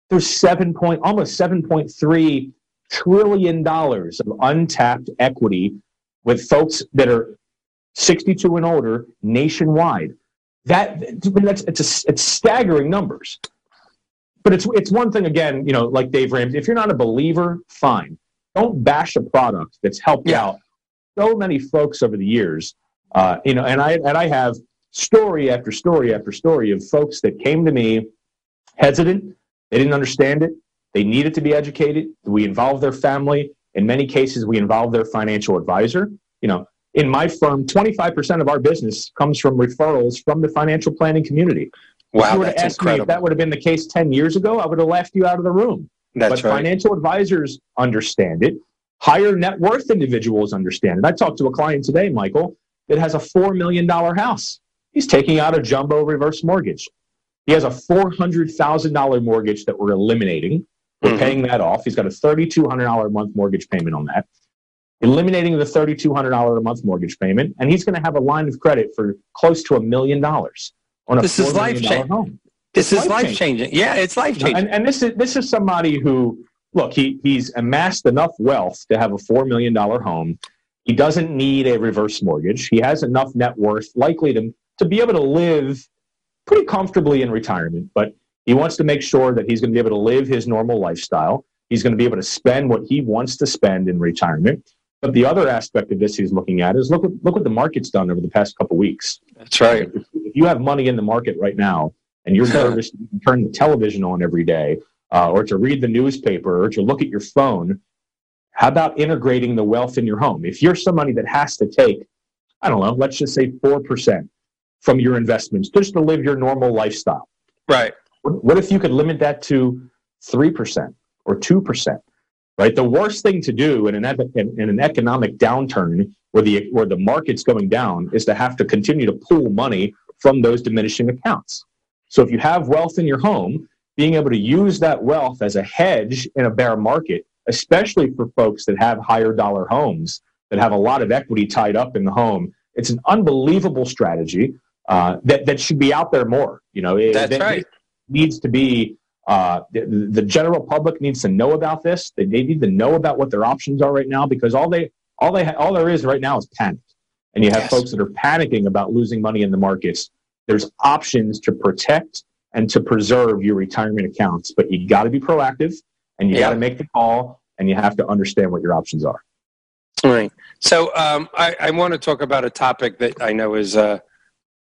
There's seven point, almost 7.3 trillion dollars of untapped equity with folks that are 62 and older nationwide. That that's it's a, it's staggering numbers. But it's it's one thing again, you know, like Dave Ramsey. If you're not a believer, fine. Don't bash a product that's helped yeah. out so many folks over the years. Uh, you know, and I and I have story after story after story of folks that came to me hesitant. They didn't understand it. They needed to be educated. We involved their family. In many cases, we involved their financial advisor. You know, in my firm, 25% of our business comes from referrals from the financial planning community. Wow, if you were to ask incredible. me if that would have been the case 10 years ago, I would have laughed you out of the room. That's but right. financial advisors understand it. Higher net worth individuals understand it. I talked to a client today, Michael, that has a $4 million house. He's taking out a jumbo reverse mortgage. He has a $400,000 mortgage that we're eliminating. We're mm-hmm. paying that off. He's got a $3,200 a month mortgage payment on that. Eliminating the $3,200 a month mortgage payment, and he's going to have a line of credit for close to a million dollars on a this is life changing. This is life changing. Yeah, it's life changing. And, and this is this is somebody who look he he's amassed enough wealth to have a four million dollar home. He doesn't need a reverse mortgage. He has enough net worth, likely to to be able to live pretty comfortably in retirement. But he wants to make sure that he's going to be able to live his normal lifestyle. He's going to be able to spend what he wants to spend in retirement. But the other aspect of this he's looking at is look what, look what the market's done over the past couple weeks. That's right. If, if you have money in the market right now and you're nervous to turn the television on every day uh, or to read the newspaper or to look at your phone, how about integrating the wealth in your home? If you're somebody that has to take, I don't know, let's just say 4% from your investments just to live your normal lifestyle. Right. What if you could limit that to 3% or 2%? Right? The worst thing to do in an, in an economic downturn where the, where the market's going down is to have to continue to pull money from those diminishing accounts. So if you have wealth in your home, being able to use that wealth as a hedge in a bear market, especially for folks that have higher dollar homes, that have a lot of equity tied up in the home, it's an unbelievable strategy uh, that, that should be out there more. You know, That's it, right needs to be uh, the, the, general public needs to know about this. They, they need to know about what their options are right now because all they all they all there is right now is panic, and you have yes. folks that are panicking about losing money in the markets. There's options to protect and to preserve your retirement accounts, but you got to be proactive and you yeah. got to make the call and you have to understand what your options are. Right. So um, I, I want to talk about a topic that I know is uh,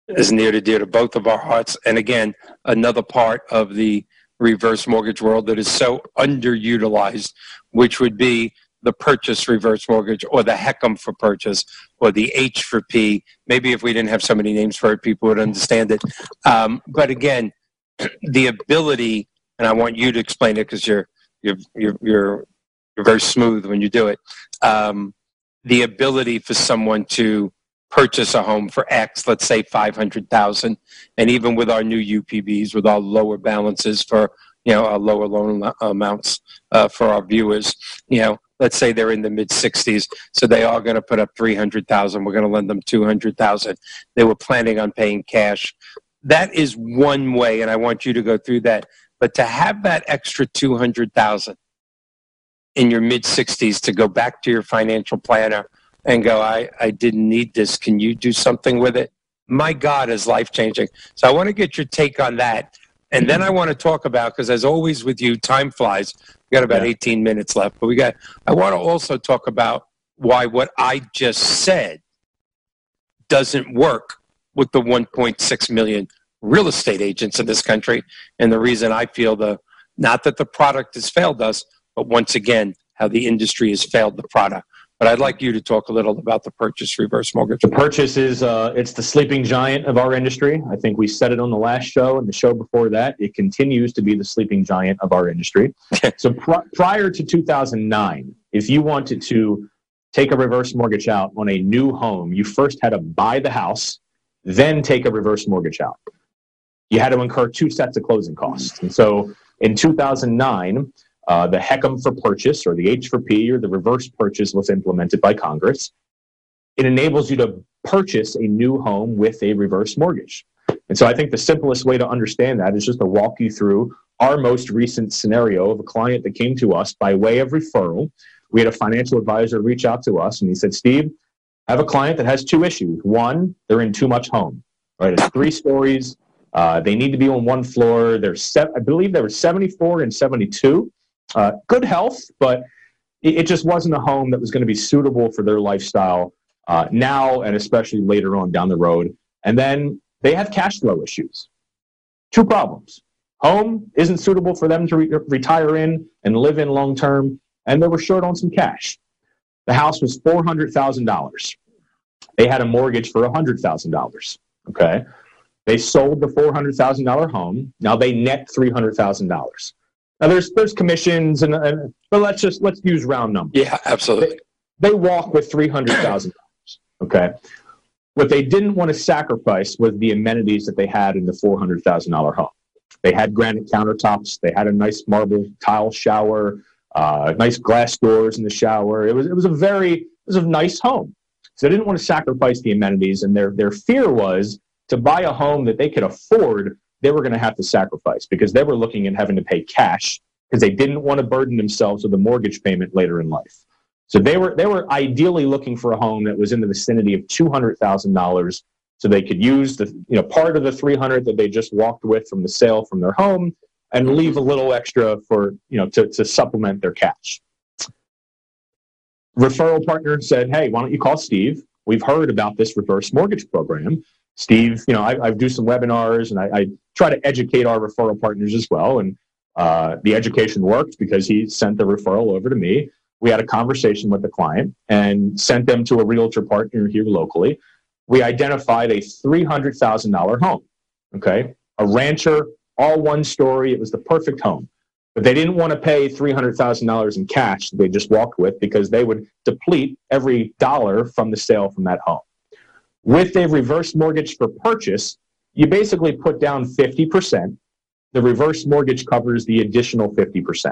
is near to dear to both of our hearts. And again, another part of the reverse mortgage world that is so underutilized, which would be the purchase reverse mortgage or the HECM for purchase or the H for P. Maybe if we didn't have so many names for it, people would understand it. Um, but again, the ability, and I want you to explain it because you're, you're, you're, you're, you're very smooth when you do it. Um, the ability for someone to purchase a home for X, let's say 500,000. And even with our new UPBs, with our lower balances for, you know, our lower loan amounts uh, for our viewers, you know, let's say they're in the mid 60s. So they are going to put up 300,000. We're going to lend them 200,000. They were planning on paying cash. That is one way. And I want you to go through that. But to have that extra 200,000 in your mid 60s to go back to your financial planner and go, I, I didn't need this. Can you do something with it? My God is life changing. So I want to get your take on that. And then I want to talk about, because as always with you, time flies. We got about yeah. 18 minutes left, but we got, I want to also talk about why what I just said doesn't work with the 1.6 million real estate agents in this country. And the reason I feel the, not that the product has failed us, but once again, how the industry has failed the product. But I'd like you to talk a little about the purchase reverse mortgage. The purchase is uh, it's the sleeping giant of our industry. I think we said it on the last show and the show before that. It continues to be the sleeping giant of our industry. so pr- prior to 2009, if you wanted to take a reverse mortgage out on a new home, you first had to buy the house, then take a reverse mortgage out. You had to incur two sets of closing costs. And so in 2009, uh, the HECM for purchase, or the H for P, or the reverse purchase was implemented by Congress. It enables you to purchase a new home with a reverse mortgage. And so I think the simplest way to understand that is just to walk you through our most recent scenario of a client that came to us by way of referral. We had a financial advisor reach out to us and he said, Steve, I have a client that has two issues. One, they're in too much home, right? It's three stories. Uh, they need to be on one floor. There's, se- I believe they were 74 and 72. Uh, good health, but it, it, just wasn't a home that was going to be suitable for their lifestyle uh, now and especially later on down the road. And then they have cash flow issues. Two problems. Home isn't suitable for them to re- retire in and live in long term, and they were short on some cash. The house was $400,000. They had a mortgage for $100,000. Okay. They sold the $400,000 home. Now they net $300,000. Now there's there's commissions and, and but let's just let's use round numbers. Yeah, absolutely. They, they walk with three hundred thousand dollars. Okay. What they didn't want to sacrifice was the amenities that they had in the four hundred thousand dollar home. They had granite countertops. They had a nice marble tile shower, uh, nice glass doors in the shower. It was it was a very it was a nice home. So they didn't want to sacrifice the amenities, and their their fear was to buy a home that they could afford they were going to have to sacrifice because they were looking at having to pay cash because they didn't want to burden themselves with a mortgage payment later in life. So they were they were ideally looking for a home that was in the vicinity of two hundred thousand dollars, so they could use the you know part of the three hundred that they just walked with from the sale from their home, and leave a little extra for you know to to supplement their cash. referral partner said, "Hey, why don't you call Steve? We've heard about this reverse mortgage program." Steve, you know, I, I do some webinars and I, I, try to educate our referral partners as well. And uh, the education worked because he sent the referral over to me. We had a conversation with the client and sent them to a realtor partner here locally. We identified a $300,000 home. Okay. A rancher, all one story. It was the perfect home. But they didn't want to pay $300,000 in cash they just walked with because they would deplete every dollar from the sale from that home. With a reverse mortgage for purchase, you basically put down 50%. The reverse mortgage covers the additional 50%.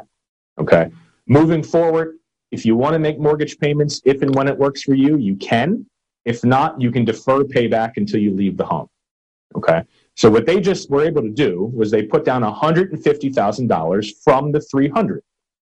Okay. Moving forward, if you want to make mortgage payments, if and when it works for you, you can. If not, you can defer payback until you leave the home. Okay. So what they just were able to do was they put down $150,000 from the 300.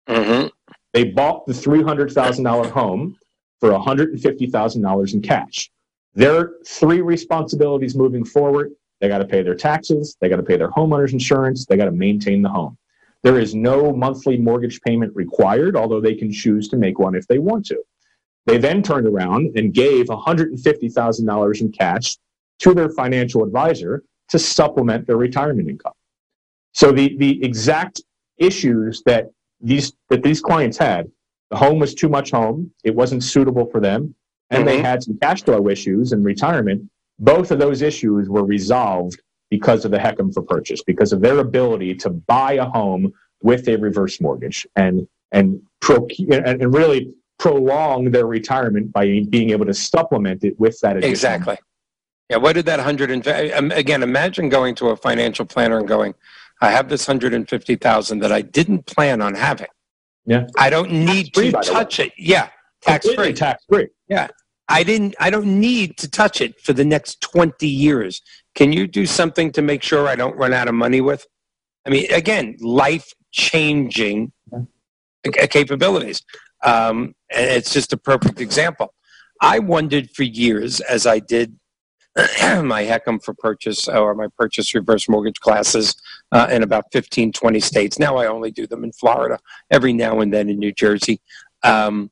Mm-hmm. They bought the $300,000 home for $150,000 in cash. Their three responsibilities moving forward they got to pay their taxes, they got to pay their homeowner's insurance, they got to maintain the home. There is no monthly mortgage payment required, although they can choose to make one if they want to. They then turned around and gave $150,000 in cash to their financial advisor to supplement their retirement income. So the, the exact issues that these that these clients had, the home was too much home, it wasn't suitable for them, and mm-hmm. they had some cash flow issues in retirement, both of those issues were resolved because of the HECM for purchase, because of their ability to buy a home with a reverse mortgage and and pro, and really prolong their retirement by being able to supplement it with that additional. Exactly. Yeah. What did that hundred and um, again? Imagine going to a financial planner and going, "I have this hundred and fifty thousand that I didn't plan on having. Yeah. I don't need to touch it. Yeah. Tax free. Tax free. Yeah. I didn't I don't need to touch it for the next 20 years. Can you do something to make sure I don't run out of money with? I mean, again, life changing capabilities. Um, and it's just a perfect example. I wondered for years as I did my HECM for purchase or my purchase reverse mortgage classes uh, in about 15, 20 states. Now I only do them in Florida, every now and then in New Jersey. Um,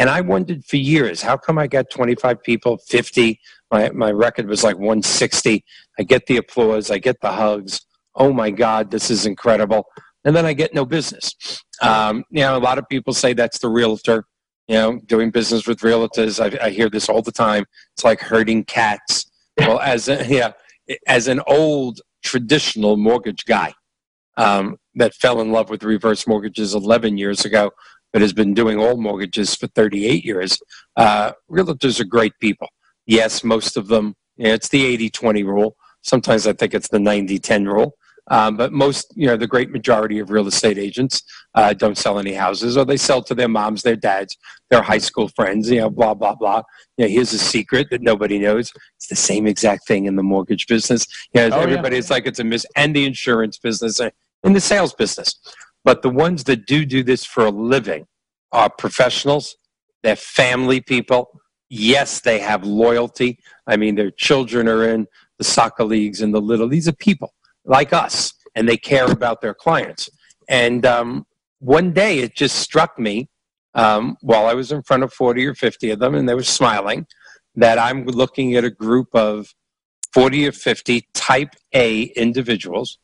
and I wondered for years, how come I got 25 people, 50? My, my record was like 160. I get the applause, I get the hugs. Oh my God, this is incredible. And then I get no business. Um, you know, a lot of people say that's the realtor, you know, doing business with realtors. I, I hear this all the time. It's like herding cats. Well, as a, yeah, as an old traditional mortgage guy um, that fell in love with reverse mortgages 11 years ago, but has been doing all mortgages for 38 years. Uh, realtors are great people. Yes, most of them, you know, it's the 80 20 rule. Sometimes I think it's the 90 10 rule. Um, but most, you know, the great majority of real estate agents uh, don't sell any houses, or they sell to their moms, their dads, their high school friends. You know, blah blah blah. You know, here's a secret that nobody knows. It's the same exact thing in the mortgage business. You know, oh, everybody's yeah. like it's a miss, and the insurance business, and in the sales business. But the ones that do do this for a living are professionals, they're family people. Yes, they have loyalty. I mean, their children are in the soccer leagues and the little. These are people like us, and they care about their clients. And um, one day it just struck me um, while I was in front of 40 or 50 of them, and they were smiling, that I'm looking at a group of 40 or 50 type A individuals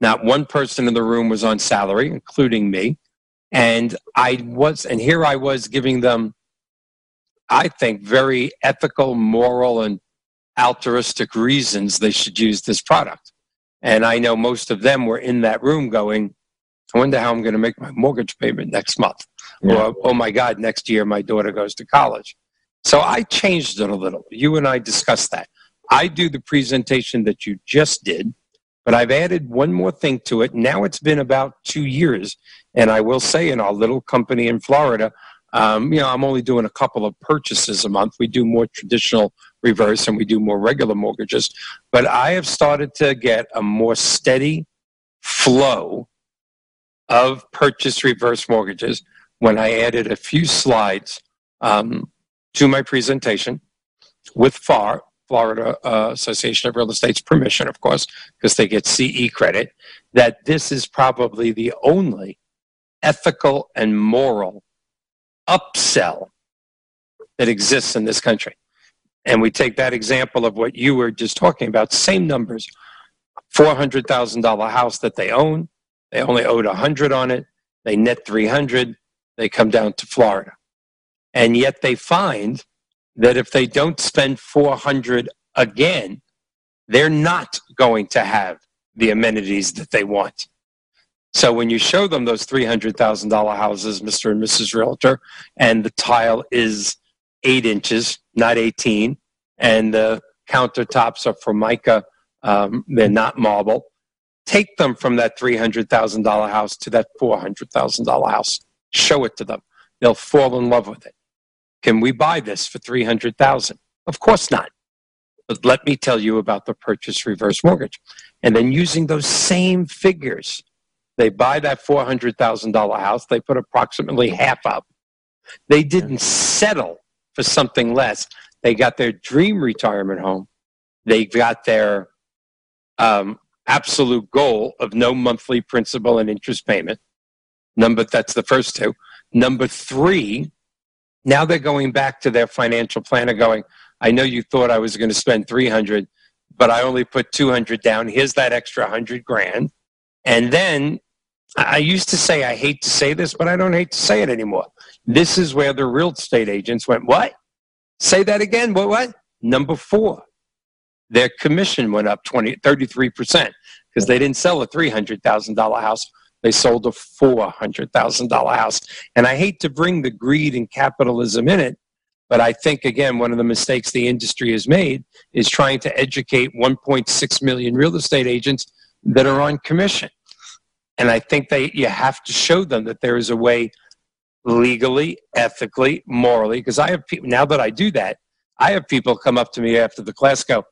not one person in the room was on salary, including me. And I was, and here I was giving them, I think, very ethical, moral, and altruistic reasons they should use this product. And I know most of them were in that room going, I wonder how I'm going to make my mortgage payment next month. Yeah. Or, oh my God, next year my daughter goes to college. So I changed it a little. You and I discussed that. I do the presentation that you just did but I've added one more thing to it. Now it's been about two years. And I will say, in our little company in Florida, um, you know, I'm only doing a couple of purchases a month. We do more traditional reverse and we do more regular mortgages. But I have started to get a more steady flow of purchase reverse mortgages when I added a few slides um, to my presentation with FAR, Florida uh, Association of Real Estate's permission, of course, because they get CE credit, that this is probably the only ethical and moral upsell that exists in this country. And we take that example of what you were just talking about, same numbers, $400,000 house that they own, they only owed 100 on it, they net 300, they come down to Florida. And yet they find that if they don't spend 400 again, they're not going to have the amenities that they want. So when you show them those $300,000 houses, Mr. and Mrs. Realtor, and the tile is eight inches, not 18, and the countertops are Formica, um, they're not marble, take them from that $300,000 house to that $400,000 house. Show it to them. They'll fall in love with it. Can we buy this for 300,000? Of course not. But let me tell you about the purchase reverse mortgage. And then using those same figures, they buy that $400,000 house, they put approximately half up. They didn't settle for something less. They got their dream retirement home. They got their um, absolute goal of no monthly principal and interest payment. Number that's the first two. Number three, now they're going back to their financial planner going, I know you thought I was going to spend 300, but I only put 200 down. Here's that extra 100 grand. And then I used to say, I hate to say this, but I don't hate to say it anymore. This is where the real estate agents went, What? Say that again. What? What? Number four, their commission went up 20, 33% because they didn't sell a $300,000 house. They sold a $400,000 house. And I hate to bring the greed and capitalism in it, but I think, again, one of the mistakes the industry has made is trying to educate 1.6 million real estate agents that are on commission. And I think they, you have to show them that there is a way legally, ethically, morally, because I have people, now that I do that, I have people come up to me after the class go,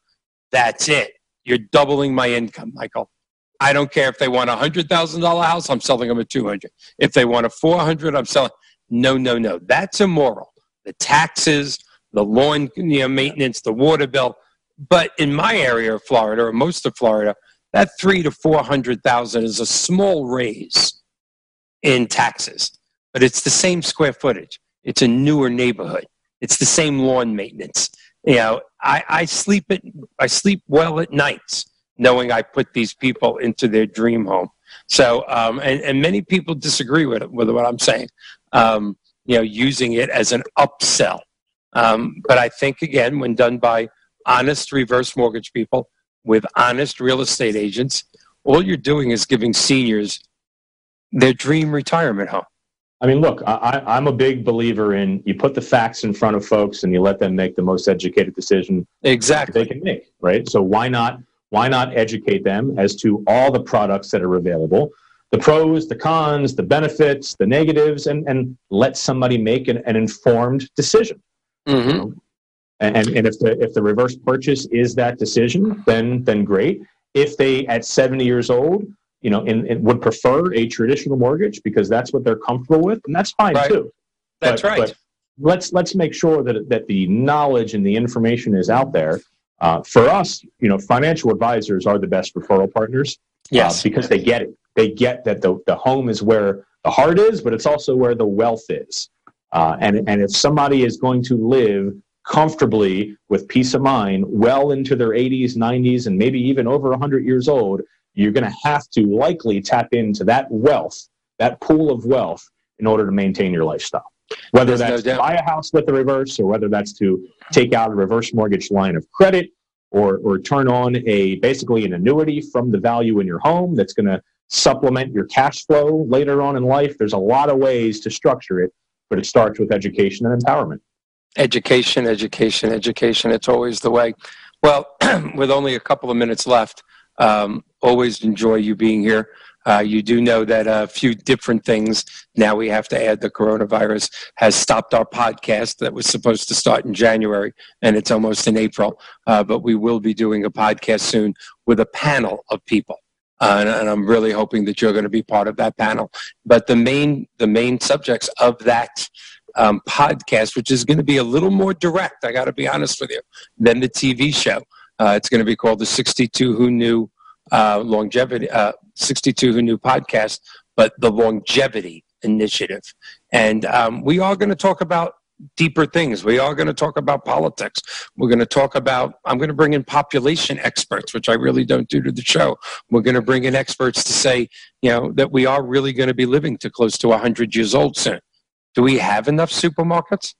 that's it. You're doubling my income, Michael. I don't care if they want a hundred thousand dollar house, I'm selling them a two hundred. If they want a four hundred, I'm selling. No, no, no. That's immoral the taxes, the lawn you know, maintenance, the water bill. But in my area of Florida, or most of Florida, that three to four hundred thousand is a small raise in taxes, but it's the same square footage. It's a newer neighborhood. It's the same lawn maintenance. You know, I, I sleep at I sleep well at nights knowing I put these people into their dream home. So, um, and, and many people disagree with, with what I'm saying. Um, you know, using it as an upsell. Um, but I think, again, when done by honest reverse mortgage people with honest real estate agents, all you're doing is giving seniors their dream retirement home. I mean, look, I, I'm a big believer in you put the facts in front of folks and you let them make the most educated decision exactly they can make, right? So why not why not educate them as to all the products that are available? the pros, the cons, the benefits, the negatives, and, and let somebody make an, an informed decision. Mm-hmm. You know? and, and if the if the reverse purchase is that decision, then then great. If they at 70 years old, you know, in, in would prefer a traditional mortgage because that's what they're comfortable with, and that's fine right. too. That's but, right. But let's let's make sure that that the knowledge and the information is out there. Uh, for us, you know, financial advisors are the best referral partners. Uh, yes, uh, because they get it they get that the, the home is where the heart is, but it's also where the wealth is. Uh, and, and if somebody is going to live comfortably with peace of mind well into their 80s, 90s, and maybe even over 100 years old, you're going to have to likely tap into that wealth, that pool of wealth, in order to maintain your lifestyle. Whether There's that's no to buy a house with the reverse or whether that's to take out a reverse mortgage line of credit or, or turn on a basically an annuity from the value in your home that's going to supplement your cash flow later on in life. There's a lot of ways to structure it, but it starts with education and empowerment. Education, education, education. It's always the way. Well, with only a couple of minutes left, um, always enjoy you being here. Uh, you do know that a few different things now we have to add the coronavirus has stopped our podcast that was supposed to start in January and it's almost in April. Uh, but we will be doing a podcast soon with a panel of people uh, and, and, I'm really hoping that you're going to be part of that panel. But the main the main subjects of that um, podcast, which is going to be a little more direct, I got to be honest with you, than the TV show. Uh, it's going to be called the 62 Who Knew uh, Longevity, uh, 62 Who Knew podcast, but the Longevity Initiative. And um, we are going to talk about deeper things. We are going to talk about politics. We're going to talk about, I'm going to bring in population experts, which I really don't do to the show. We're going to bring in experts to say, you know, that we are really going to be living to close to 100 years old soon. Do we have enough supermarkets?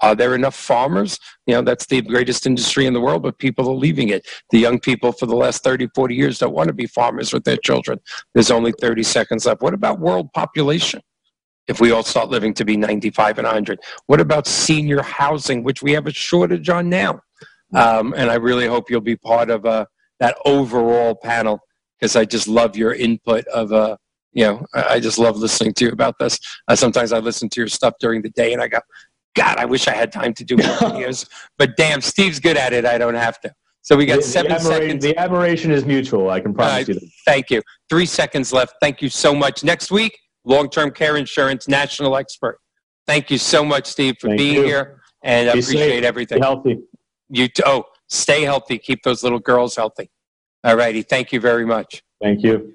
Are there enough farmers? You know, that's the greatest industry in the world, but people are leaving it. The young people for the last 30, 40 years don't want to be farmers with their children. There's only 30 seconds left. What about world population? If we all start living to be 95 and 100. What about senior housing, which we have a shortage on now? Um, and I really hope you'll be part of uh, that overall panel because I just love your input of uh, you know, I just love listening to you about this. Uh, sometimes I listen to your stuff during the day and I go, God, I wish I had time to do more videos. But damn, Steve's good at it. I don't have to. So we got the, seven the seconds. The admiration is mutual. I can promise uh, you that. Thank you. Three seconds left. Thank you so much. Next week, long-term care insurance national expert. Thank you so much, Steve, for Thank being you. here, and I Be appreciate safe. everything. Be healthy. You oh, stay healthy. Keep those little girls healthy. All righty. Thank you very much. Thank you.